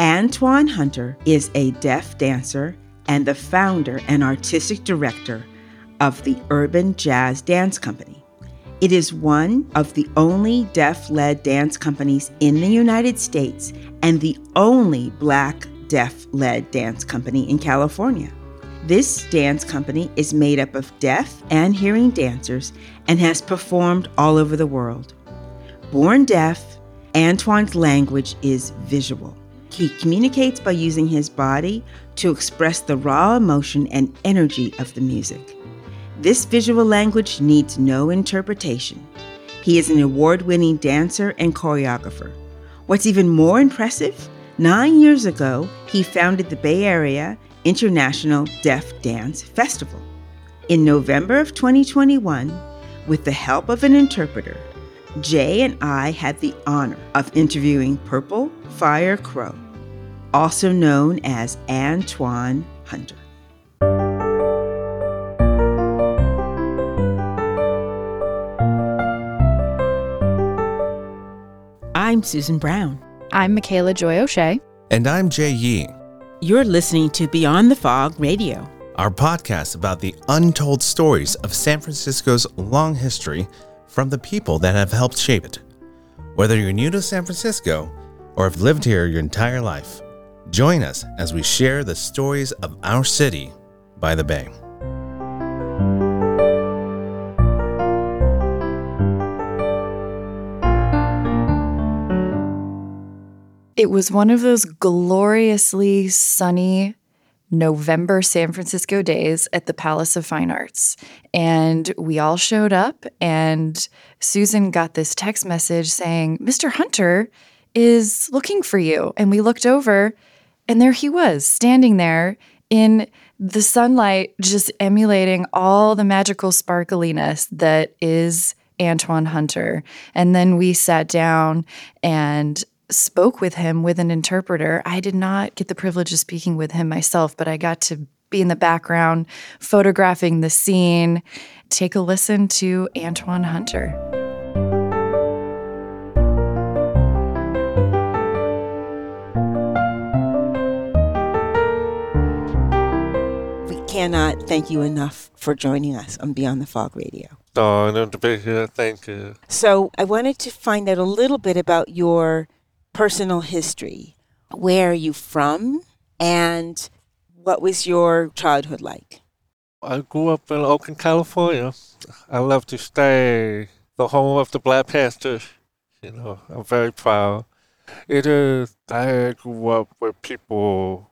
Antoine Hunter is a deaf dancer and the founder and artistic director of the Urban Jazz Dance Company. It is one of the only deaf led dance companies in the United States and the only black deaf led dance company in California. This dance company is made up of deaf and hearing dancers and has performed all over the world. Born deaf, Antoine's language is visual. He communicates by using his body to express the raw emotion and energy of the music. This visual language needs no interpretation. He is an award winning dancer and choreographer. What's even more impressive, nine years ago, he founded the Bay Area International Deaf Dance Festival. In November of 2021, with the help of an interpreter, Jay and I had the honor of interviewing Purple Fire Crow, also known as Antoine Hunter. I'm Susan Brown. I'm Michaela Joy O'Shea. And I'm Jay Yee. You're listening to Beyond the Fog Radio, our podcast about the untold stories of San Francisco's long history from the people that have helped shape it. Whether you're new to San Francisco or have lived here your entire life, join us as we share the stories of our city by the bay. It was one of those gloriously sunny November San Francisco days at the Palace of Fine Arts. And we all showed up, and Susan got this text message saying, Mr. Hunter is looking for you. And we looked over, and there he was, standing there in the sunlight, just emulating all the magical sparkliness that is Antoine Hunter. And then we sat down and spoke with him with an interpreter. I did not get the privilege of speaking with him myself, but I got to be in the background photographing the scene. Take a listen to Antoine Hunter. We cannot thank you enough for joining us on Beyond the Fog Radio. Oh, no, to be here. Thank you. So, I wanted to find out a little bit about your personal history. Where are you from? And what was your childhood like? I grew up in Oakland, California. I love to stay the home of the Black Panthers. You know, I'm very proud. It is, I grew up where people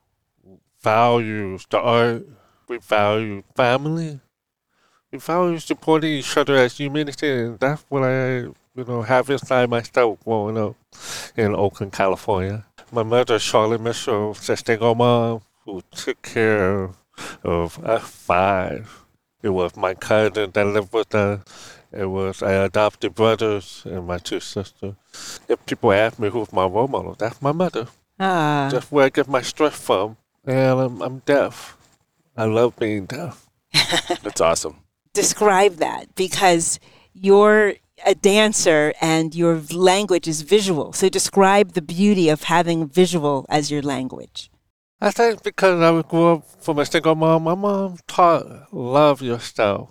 value the art, we value family, we value supporting each other as humanity, and that's what I you know, have inside myself growing up in Oakland, California. My mother, Charlotte Mitchell, single mom, who took care of us five. It was my cousin that lived with us. It was I adopted brothers and my two sisters. If people ask me who's my role model, that's my mother. Ah. That's where I get my strength from. And I'm, I'm deaf. I love being deaf. that's awesome. Describe that because you're a dancer and your language is visual. So describe the beauty of having visual as your language. I think because I grew up from a single mom, my mom taught love yourself.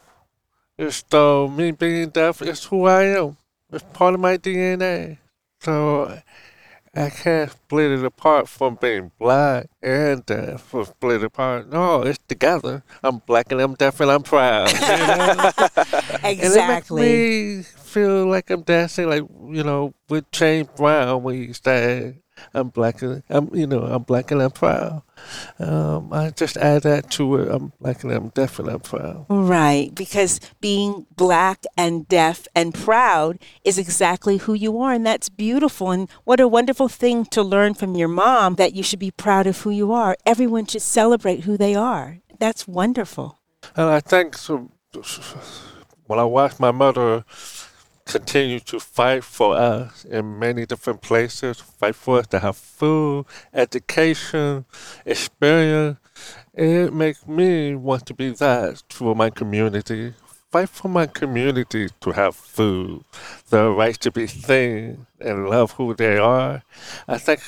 It's though me being deaf is who I am. It's part of my DNA. So I can't split it apart from being black and deaf. Or split apart. No, it's together. I'm black and I'm deaf and I'm proud. You know? exactly. And feel like I'm dancing, like you know, with James Brown when he said, "I'm black and I'm, you know, I'm black and I'm proud." Um, I just add that to it. I'm black and I'm deaf and I'm proud. Right, because being black and deaf and proud is exactly who you are, and that's beautiful. And what a wonderful thing to learn from your mom that you should be proud of who you are. Everyone should celebrate who they are. That's wonderful. And I think so. When I watched my mother continue to fight for us in many different places, fight for us to have food, education, experience. It makes me want to be that for my community, fight for my community to have food, the right to be seen and love who they are. I think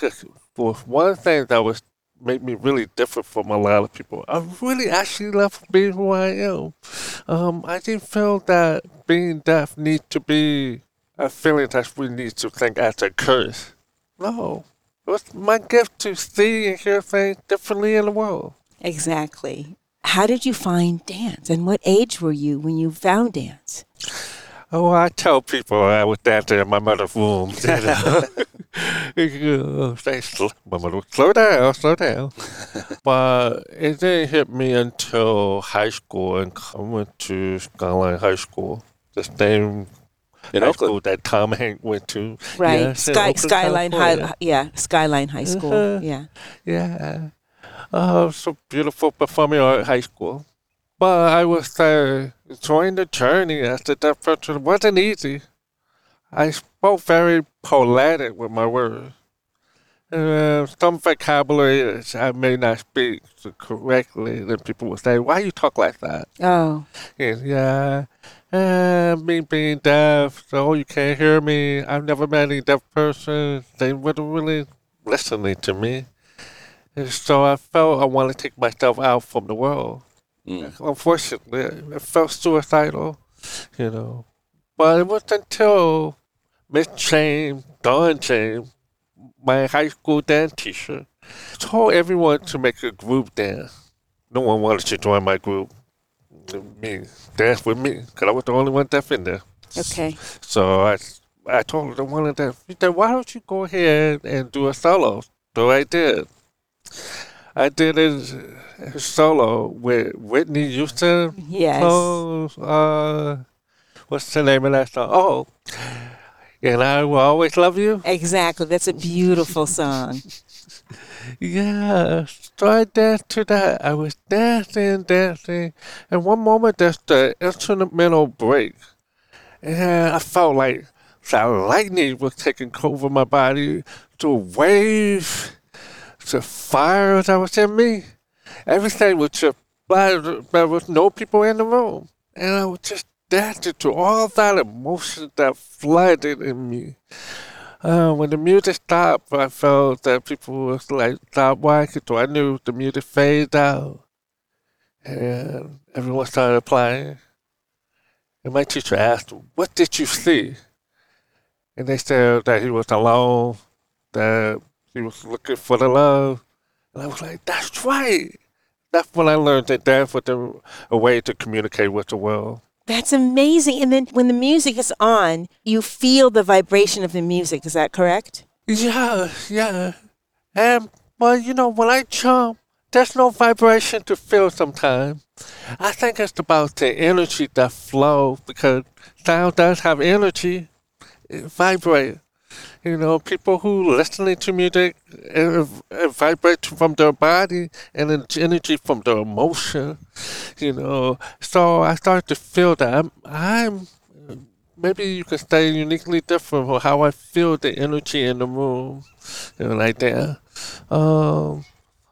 was one thing that was made me really different from a lot of people. I really actually love being who I am. Um, I didn't feel that being deaf need to be a feeling that we need to think as a curse. No. It was my gift to see and hear things differently in the world. Exactly. How did you find dance and what age were you when you found dance? Oh, I tell people I was dancing in my mother's womb. They slow, slow down, slow down. but it didn't hit me until high school, and I went to Skyline High School, the same in high Oakland. school that Tom Hanks went to. Right, yeah, Sky, Skyline High, yeah, Skyline High School, uh-huh. yeah, yeah. Oh, so beautiful performing art high school. But I was uh, enjoying the journey as a deaf person. It wasn't easy. I spoke very poetic with my words. Uh, some vocabulary I may not speak correctly, then people will say, "Why you talk like that?" Oh, yeah, yeah. Uh, me being deaf, so you can't hear me. I've never met any deaf person. They weren't really listening to me, and so I felt I wanted to take myself out from the world. Mm. Unfortunately, I felt suicidal, you know. But it wasn't until Miss James, Dawn James, my high school dance teacher, told everyone to make a group dance. No one wanted to join my group. Me dance with me because I was the only one deaf in there. Okay. So I, I told the one of them, why don't you go ahead and do a solo? So I did. I did a, solo with Whitney Houston. Yes. So, uh, what's the name of that song? Oh, and I will always love you. Exactly. That's a beautiful song. yeah. So I danced to that. I was dancing, dancing. And one moment there's the instrumental break. And I felt like that lightning was taking over my body. The wave, the fire that was in me. Everything was just, there was no people in the room. And I was just dancing to all that emotion that flooded in me. Uh, when the music stopped, I felt that people was like, stop watching, so I knew the music faded out. And everyone started playing. And my teacher asked, What did you see? And they said that he was alone, that he was looking for the love. And I was like, That's right. That's when I learned that dance was a, a way to communicate with the world. That's amazing. And then when the music is on, you feel the vibration of the music. Is that correct? Yeah, yeah. And, well, you know, when I jump, there's no vibration to feel sometimes. I think it's about the energy that flows because sound does have energy. It vibrates. You know, people who listening to music uh, vibrate from their body and energy from their emotion. You know, so I started to feel that I'm, I'm maybe you can stay uniquely different from how I feel the energy in the room, you know, like that. Um,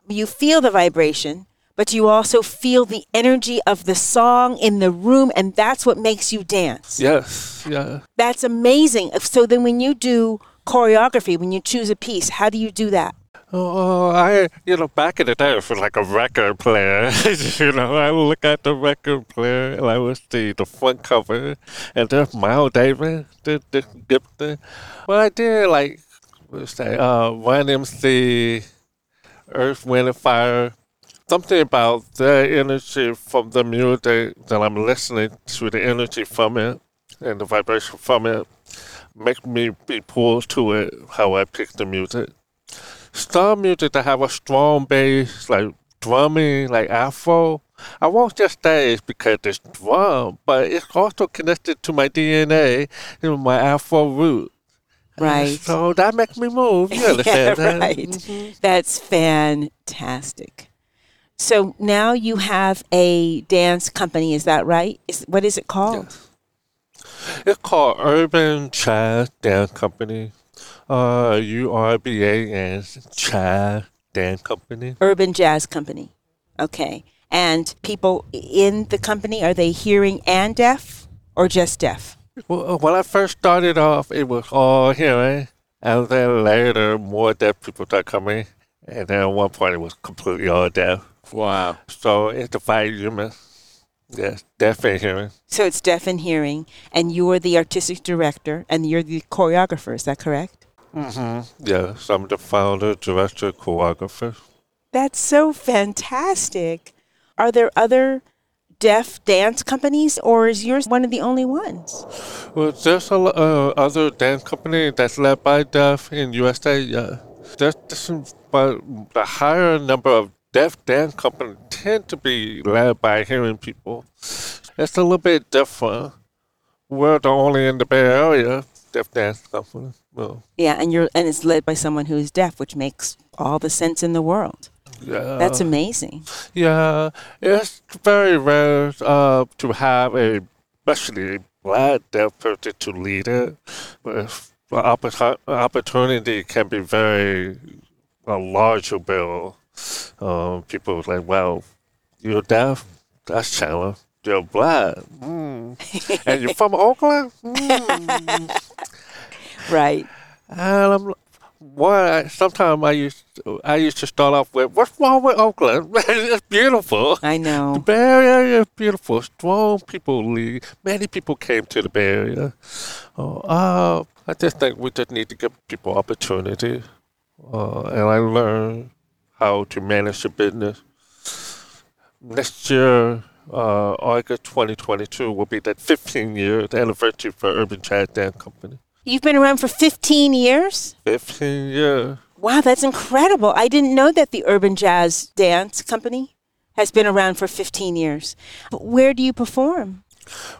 you feel the vibration, but you also feel the energy of the song in the room, and that's what makes you dance. Yes, yeah. That's amazing. So then, when you do choreography, when you choose a piece, how do you do that? Oh, I, you know, back in the day, was like a record player. you know, I would look at the record player and I would see the front cover, and there's Miles Davis, the, the Gibson. Well, I did like, what's that, uh, Run-DMC, Earth, Wind, and Fire, something about the energy from the music that I'm listening to, the energy from it and the vibration from it make me be pulled to it how I pick the music. Some music that have a strong bass, like drumming, like Afro, I won't just say it's because it's drum, but it's also connected to my DNA, you know, my Afro root. Right. So that makes me move. You understand yeah, that? Right. Mm-hmm. That's fantastic. So now you have a dance company, is that right? Is, what is it called? Yes. It's called Urban Jazz Dance Company. Uh, U R B A N Jazz Dance Company. Urban Jazz Company. Okay. And people in the company, are they hearing and deaf or just deaf? Well, uh, when I first started off, it was all hearing. And then later, more deaf people started coming. And then at one point, it was completely all deaf. Wow. So it's divided human. Yes, deaf and hearing. So it's deaf and hearing, and you're the artistic director and you're the choreographer, is that correct? Mm-hmm. Yes, I'm the founder, director, choreographer. That's so fantastic. Are there other deaf dance companies, or is yours one of the only ones? Well, there's a lo- uh, other dance company that's led by deaf in USA. Yeah, there's, there's but the higher number of deaf dance companies tend to be led by hearing people. It's a little bit different. We're the only in the Bay Area deaf dance company. Well, Yeah, and you're and it's led by someone who is deaf, which makes all the sense in the world. yeah. That's amazing. Yeah, it's very rare uh, to have a, especially black deaf person to lead it. But opportunity can be very a larger bill. Um, people were like, well, you're deaf, that's challenge. You're black, mm. and you're from Oakland. Mm. Right. And I'm why sometimes I used to, I used to start off with what's wrong with Oakland? it's beautiful. I know The. Bay Area is beautiful. Strong people lead. Many people came to the Bay Area. Oh, uh, I just think we just need to give people opportunity. Uh, and I learned how to manage the business. Next year, uh, August 2022, will be that 15 year anniversary for Urban Jazz Dance Company. You've been around for 15 years? 15 years. Wow, that's incredible. I didn't know that the Urban Jazz Dance Company has been around for 15 years. But where do you perform?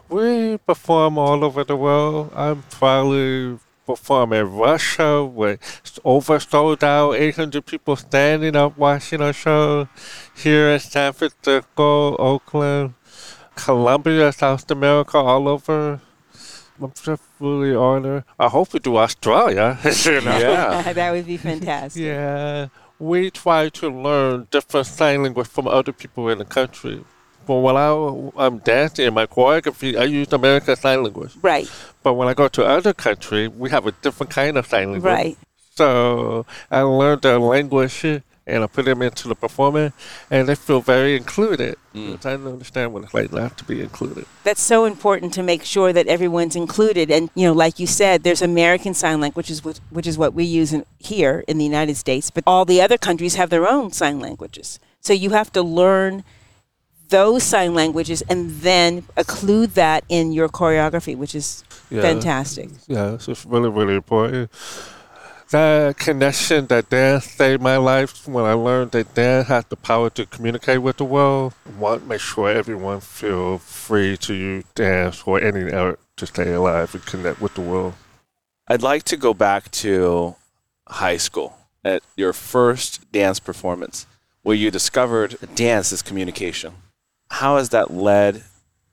We perform all over the world. I'm proudly perform in Russia with over sold out 800 people standing up watching our show. Here in San Francisco, Oakland, Colombia, South America, all over. I'm just really honored. I hope we do Australia. you know? Yeah. that would be fantastic. Yeah, we try to learn different sign language from other people in the country. But when I, I'm dancing in my choreography, I use American Sign Language. Right, But when I go to other country, we have a different kind of sign language. right. So I learned their language and I put them into the performance, and they feel very included. Mm. Because I don't understand what it's like not to be included. That's so important to make sure that everyone's included. And you know, like you said, there's American Sign Language, which is what, which is what we use in, here in the United States. But all the other countries have their own sign languages. So you have to learn those sign languages and then include that in your choreography, which is Yeah. fantastic. Yeah, it's really, really important. That connection that dance saved my life when I learned that dance has the power to communicate with the world. I want to make sure everyone feel free to use dance or any art to stay alive and connect with the world. I'd like to go back to high school at your first dance performance where you discovered dance is communication. How has that led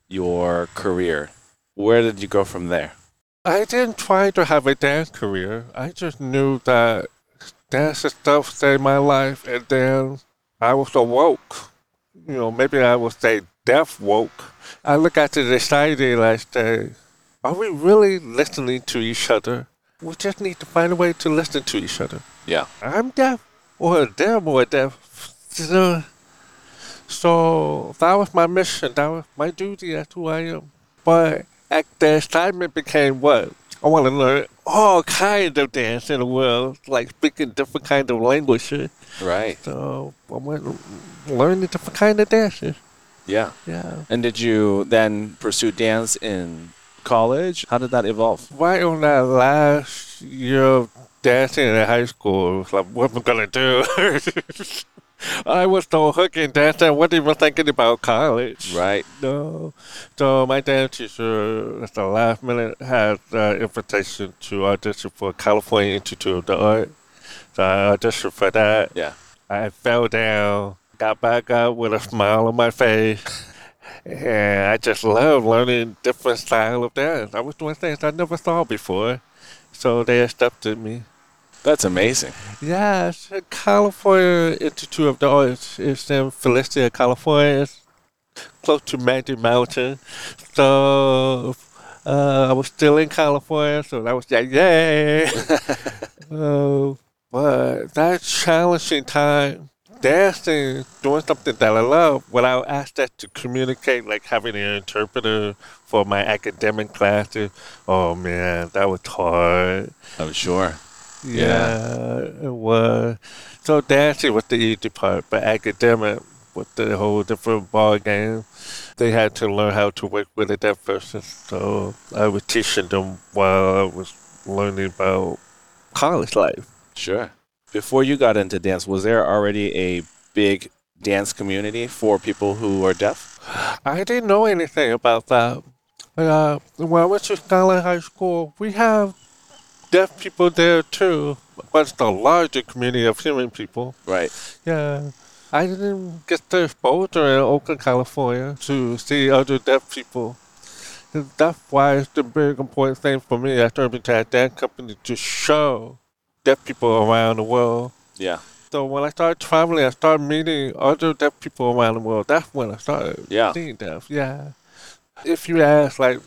your career? Where did you go from there? I didn't try to have a dance career. I just knew that dance and stuff saved my life, and then I was awoke. You know, maybe I would say deaf woke. I look at the society and I say, are we really listening to each other? We just need to find a way to listen to each other. Yeah. I'm deaf, or they're more deaf. You know? So that was my mission. That was my duty. That's who I am. But at the assignment became what? I want to learn all kinds of dance in the world, like speaking different kind of languages. Right. So I went learning different kind of dances. Yeah. Yeah. And did you then pursue dance in college? How did that evolve? Right on that last year of dancing in high school, it was like, what am I gonna do? I was so hooked in dancing, I wasn't even thinking about college. Right. No. So my dance teacher at the last minute had the invitation to audition for California Institute of the Art. So I auditioned for that. Yeah. I fell down, got back up with a smile on my face. And I just love learning different style of dance. I was doing things I never saw before. So they accepted me. That's amazing. Yes, California Institute of the Arts is in Valencia, California. It's close to Magic Mountain. So uh, I was still in California, so that was like, yay. uh, but that challenging time, dancing, doing something that I love, asked that to communicate, like having an interpreter for my academic classes, oh man, that was hard. I'm sure. Yeah, it was. So dancing was the easy part, but academic was the whole different ball game. They had to learn how to work with a deaf person, so I was teaching them while I was learning about college life. Sure. Before you got into dance, was there already a big dance community for people who are deaf? I didn't know anything about that. Uh, when I went to Skyline High School, we have deaf people there too, but it's the larger community of hearing people. Right. Yeah. I didn't get the exposure in Oakland, California to see other deaf people. And that's why it's the big important thing for me at Urban Jazz Dance Company to show deaf people around the world. Yeah. So when I started traveling, I started meeting other deaf people around the world. That's when I started Yeah. seeing deaf. Yeah. If you ask, like,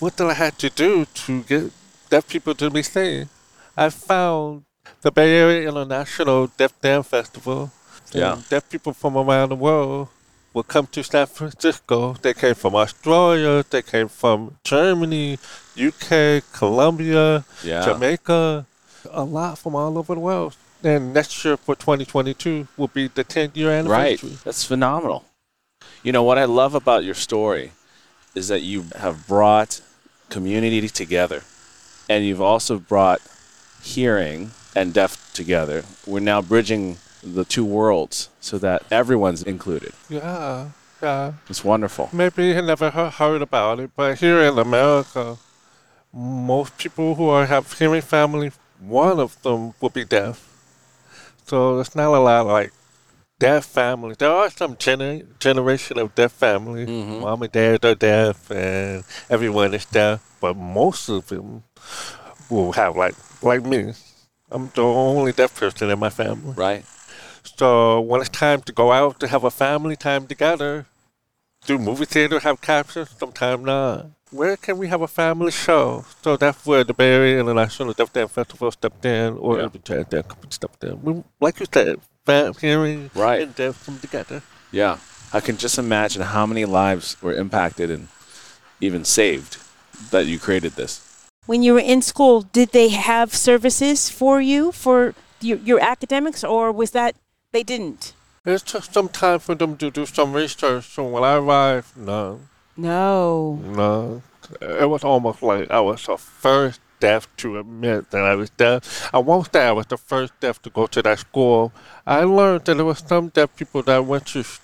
what did I have to do to get deaf people to be seen? I found the Bay Area International Deaf Dance Festival. Yeah. Deaf people from around the world will come to San Francisco. They came from Australia. They came from Germany, UK, Colombia, Yeah. Jamaica, a lot from all over the world. And next year for 2022 will be the 10 year anniversary. Right. anniversary. That's phenomenal. You know, what I love about your story is that you have brought community together and you've also brought hearing and deaf together. We're now bridging the two worlds so that everyone's included. Yeah, yeah. It's wonderful. Maybe you never heard about it, but here in America, most people who are, have hearing family, one of them will be deaf. So it's not a lot like deaf families. There are some gener- generation of deaf families. Mm-hmm. Mom and dad are deaf, and everyone is deaf. But most of them will have like like me. I'm the only deaf person in my family. Right? So when it's time to go out to have a family time together, do movie theater have captions? Sometimes not. Where can we have a family show? So that's where the Bay Area International Deaf Dance Festival stepped in, or Yeah. Jazz Dance Company stepped in. We, like you said, fam, hearing Right. and deaf come together. Yeah. I can just imagine how many lives were impacted and even saved that you created this. When you were in school, did they have services for you for your, your academics, or was that they didn't? It took some time for them to do some research. So when I arrived, no, No. No, it was almost like I was the first deaf to admit that I was deaf. I won't say I was the first deaf to go to that school. I learned that there were some deaf people that went to s-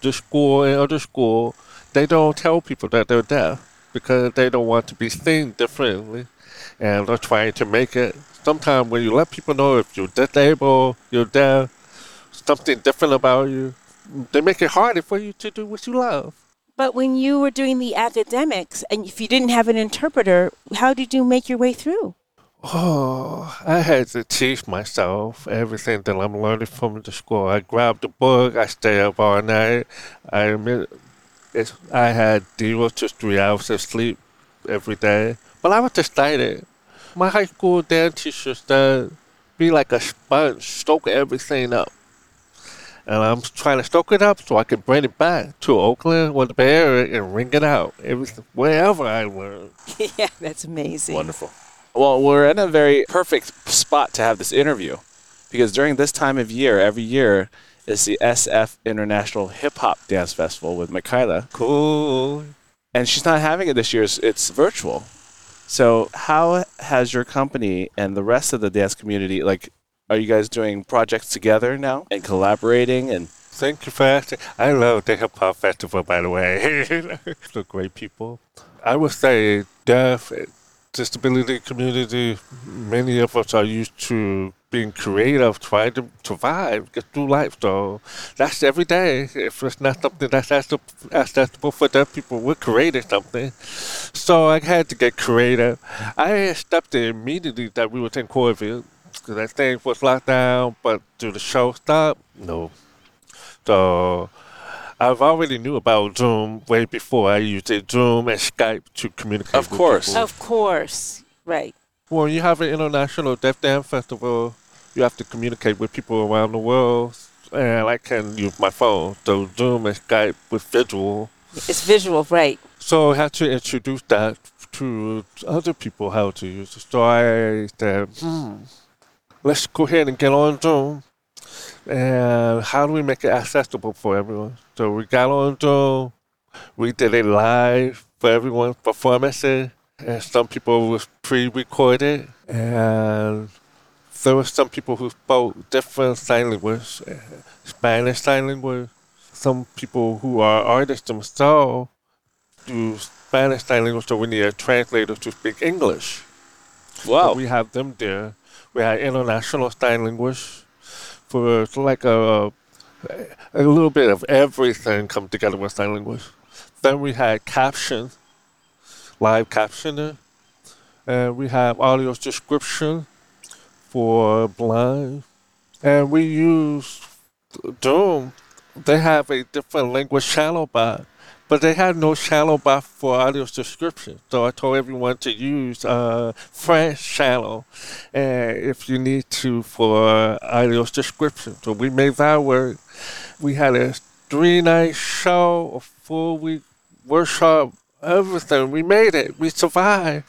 the school and other school. They don't tell people that they're deaf because they don't want to be seen differently, and they're trying to make it. Sometimes when you let people know if you're disabled, you're deaf, something different about you, they make it harder for you to do what you love. But when you were doing the academics, and if you didn't have an interpreter, how did you make your way through? Oh, I had to teach myself everything that I'm learning from the school. I grabbed a book, I stay up all night. I it's, I had zero to three hours of sleep every day, but I was excited. My high school dance teacher uh, said, "Be like a sponge, soak everything up." And I'm trying to soak it up so I can bring it back to Oakland or the Bay Area and ring it out. Everything, wherever I learn. yeah, that's amazing. Wonderful. Well, we're in a very perfect spot to have this interview because during this time of year, every year, is the SF International Hip Hop Dance Festival with Michaela. Cool. And she's not having it this year, it's- virtual. So, how has your company and the rest of the dance community, like, are you guys doing projects together now and collaborating? And Thank you for asking. I love the Hip Hop Festival, by the way. They're great people. I would say deaf, disability community, many of us are used to being creative, trying to survive, get through life. So that's every day. If it's not something that's accessible accessible for deaf people, we're creating something. So I had to get creative. I stepped in immediately that we were in COVID because that thing was locked down, but do the show stop? No. So I've already knew about Zoom way before I used it, Zoom and Skype to communicate. Of course. people. Of course. Right. When you have an international Deaf Dance Festival, you have to communicate with people around the world, and I can use my phone. So Zoom and Skype with visual. It's visual, right. So I had to introduce that to other people how to use it. So I said, hmm, let's go ahead and get on Zoom. And how do we make it accessible for everyone? So we got on Zoom. We did it live for everyone's performances. And some people was pre-recorded. And there were some people who spoke different sign language, uh, Spanish sign language. Some people who are artists themselves do Spanish sign language, so we need a translator to speak English. Wow. So we have them there. We have international sign language for like a a little bit of everything come together with sign language. Then we had caption, live captioning, and we have audio description for blind, and we use Zoom. They have a different language channel bot, but they had no channel bot for audio description. So I told everyone to use uh, French channel, and if you need to for audio description. So we made that work. We had a three night show, a full week workshop, everything. We made it. We survived.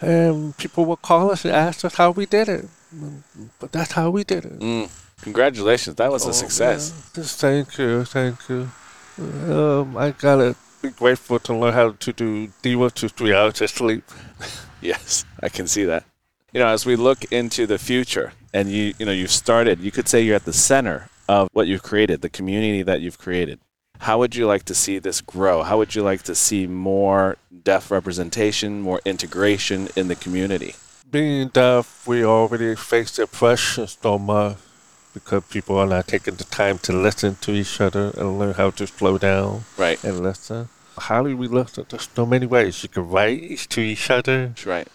And people would call us and ask us how we did it. But that's how we did it. Mm. Congratulations. That was a Oh, success. yeah. Just thank you, thank you. Um, I gotta be grateful to learn how to do D1 to three hours of sleep. Yes, I can see that. You know, as we look into the future, and you, you know, you've started. You could say you're at the center of what you've created, the community that you've created. How would you like to see this grow? How would you like to see more deaf representation, more integration in the community? Being deaf, we already face oppression so much because people are not taking the time to listen to each other and learn how to slow down Right. and listen. How do we listen? There's so many ways. You can write to each other. That's right.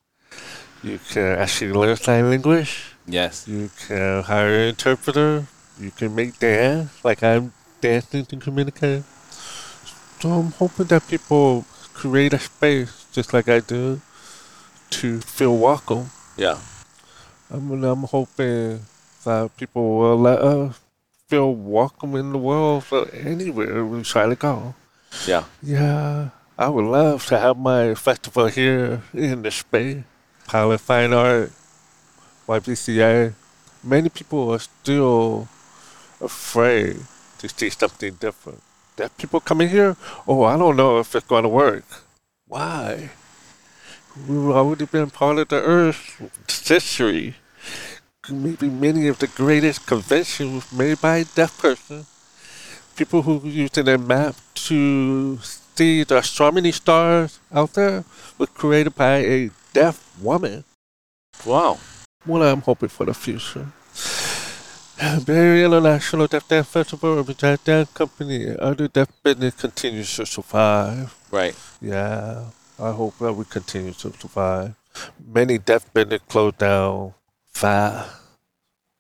You can actually learn sign language. Yes. You can hire an interpreter. You can make dance, like I'm dancing to communicate. So I'm hoping that people create a space, just like I do, to feel welcome. Yeah. I'm, I'm hoping that people will let us feel welcome in the world for anywhere we try to go. Yeah. Yeah, I would love to have my festival here in the space. Pilot Fine Art, YBCA. Many people are still afraid to see something different. That people coming here, oh, I don't know if it's going to work. Why? We've already been part of the Earth's history. Maybe many of the greatest conventions made by a deaf person people who using a map to see the astronomy stars out there was created by a deaf woman. Wow. What I'm hoping for the future. Very International Deaf Dance Festival, Urban Jazz Dance Company, other deaf business continues to survive. Right. Yeah, I hope that we continue to survive. Many deaf business closed down fast.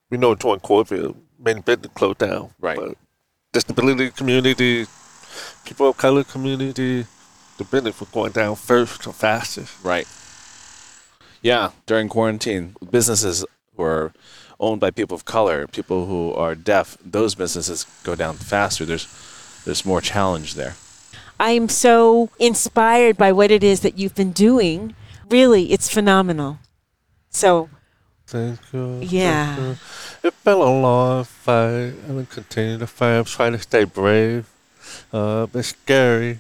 We know during COVID, many business closed down. Right. But disability community, people of color community, the business was going down first or fastest. Right. Yeah, during quarantine, businesses who are owned by people of color, people who are deaf, those businesses go down faster. There's there's more challenge there. I am so inspired by what it is that you've been doing. Really, it's phenomenal. So, Thank you. thank Yeah. you. It's been a long fight. I'm gonna continue to fight. I'm trying to stay brave. Uh, it's scary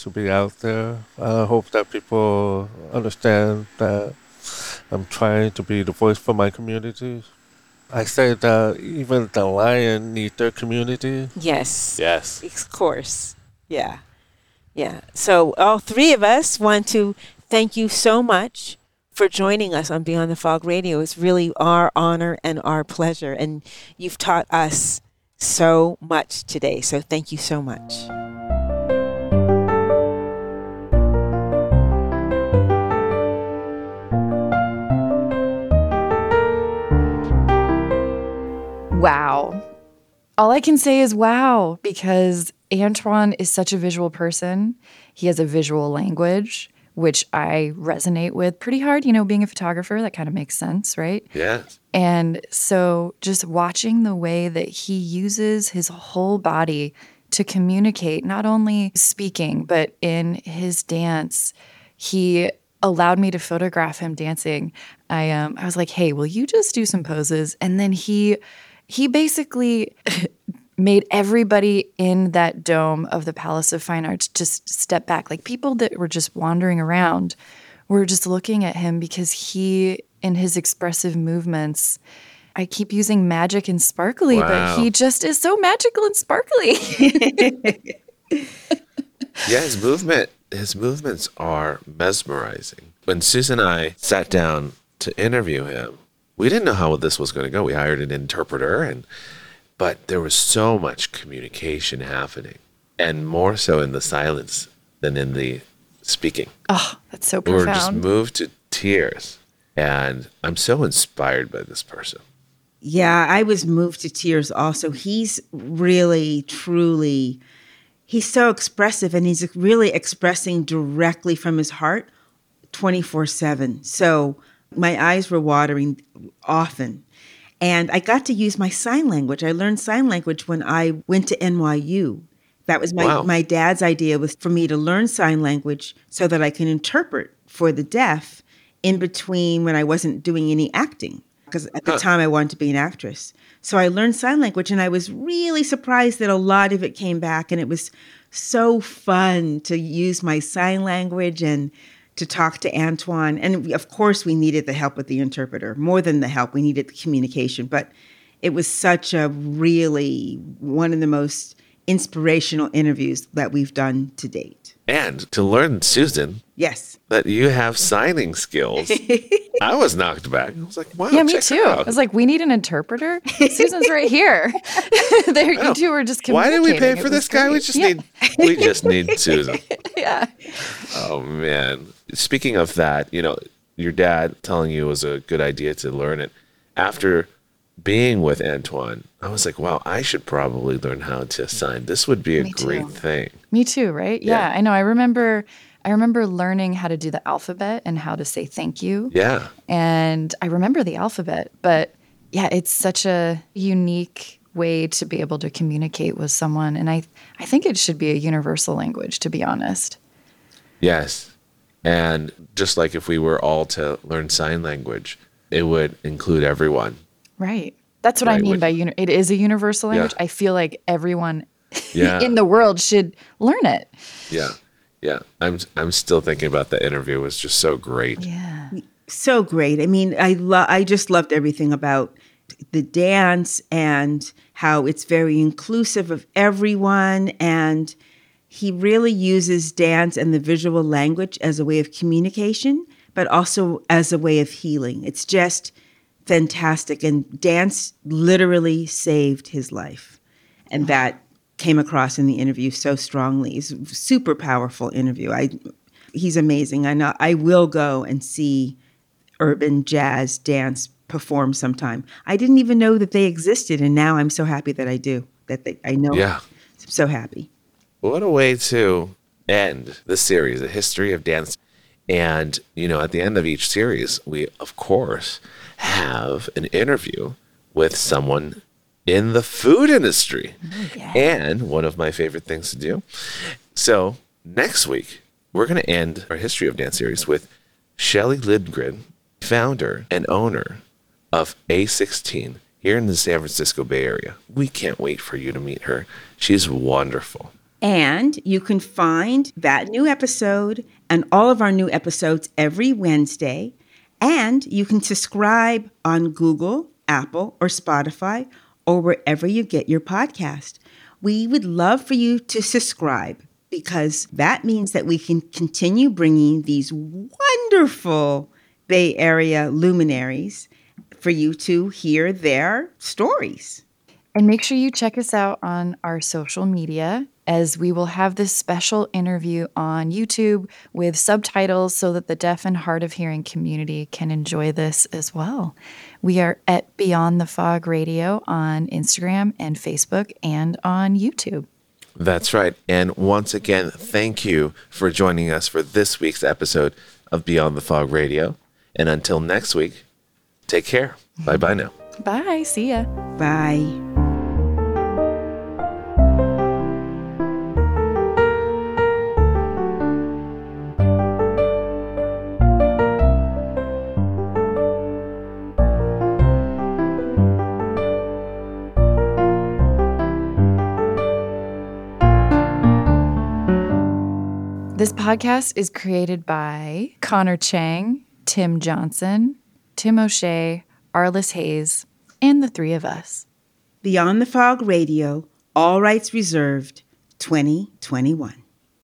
to be out there. I hope that people understand that I'm trying to be the voice for my community. I said that even the lion need their community. yes. Yes. Of course. Yeah. Yeah. So, all three of us want to thank you so much for joining us on Beyond the Fog Radio. It's really our honor and our pleasure. And you've taught us so much today. So, thank you so much. I can say is wow, because Antoine is such a visual person. He has a visual language, which I resonate with pretty hard. You know, being a photographer, that kind of makes sense, right? Yes. And so just watching the way that he uses his whole body to communicate, not only speaking, but in his dance, he allowed me to photograph him dancing. I um I was like, "Hey, will you just do some poses?" And then he he basically made everybody in that dome of the Palace of Fine Arts just step back. Like people that were just wandering around were just looking at him because he in his expressive movements I keep using magic and sparkly, Wow. but he just is so magical and sparkly. Yeah, his movement his movements are mesmerizing. When Susan and I sat down to interview him, we didn't know how this was going to go. We hired an interpreter and but there was so much communication happening and more so in the silence than in the speaking. oh, that's so profound. We were just moved to tears and I'm so inspired by this person. Yeah, I was moved to tears also. He's really, truly, he's so expressive and he's really expressing directly from his heart 24 7. So my eyes were watering often. And I got to use my sign language. I learned sign language when I went to NYU. That was my, Wow. my dad's idea was for me to learn sign language so that I can interpret for the deaf in between when I wasn't doing any acting. Because at the time I wanted to be an actress. So I learned sign language and I was really surprised that a lot of it came back. And it was so fun to use my sign language and to talk to Antoine. And we- of course, we needed the help with the interpreter. More than the help, we needed the communication. But it was such a really one of the most inspirational interviews that we've done to date. And to learn Susan Yes. that you have signing skills. I was knocked back. I was like, wow. yeah, me check too. her I was like, we need an interpreter. Susan's right here. there, you two are just Why did we pay for this was guy? We just Yeah. need we just need Susan. yeah. Oh man. Speaking of that, you know, your dad telling you it was a good idea to learn it. After being with Antoine, I was like, wow, I should probably learn how to sign. This would be a Me too. great thing. Me too, right? Yeah. Yeah. I know. I remember I remember learning how to do the alphabet and how to say thank you. Yeah. And I remember the alphabet, but yeah, it's such a unique way to be able to communicate with someone and I I think it should be a universal language to be honest. Yes. And just like if we were all to learn sign language, it would include everyone. Right. That's what I mean which- by uni- it is a universal Yeah. language. I feel like everyone Yeah. in the world should learn it. Yeah. Yeah. I'm I'm still thinking about the interview. It was just so great. Yeah. so great. I mean, I lo- I just loved everything about the dance and how it's very inclusive of everyone and he really uses dance and the visual language as a way of communication, but also as a way of healing. It's just fantastic and dance literally saved his life. And that came across in the interview so strongly. It's a super powerful interview. I he's amazing. I know I will go and see urban jazz dance perform sometime. I didn't even know that they existed, and now I'm so happy that I do. That they, I know. Yeah. I'm so happy. What a way to end the series, the history of dance. And, you know, at the end of each series, we, of course, have an interview with someone in the food industry. Oh, and one of my favorite things to do. So, next week, we're going to end our History of Dance series with Shelley Lindgren, founder and owner of A16 here in the San Francisco Bay Area. We can't wait for you to meet her. She's wonderful. And you can find that new episode and all of our new episodes every Wednesday. And you can subscribe on Google, Apple, or Spotify, or wherever you get your podcast. We would love for you to subscribe because that means that we can continue bringing these wonderful Bay Area luminaries for you to hear their stories. And make sure you check us out on our social media as we will have this special interview on YouTube with subtitles so that the deaf and hard of hearing community can enjoy this as well. We are at Beyond the Fog Radio on Instagram and Facebook and on YouTube. That's right. And once again, thank you for joining us for this week's episode of Beyond the Fog Radio. And until next week, take care. Bye bye now. Bye. See ya. Bye. Podcast is created by Connor Chang, Tim Johnson, Tim O'Shea, Arliss Hayes, and the three of us. Beyond the Fog Radio, all rights reserved, 2021.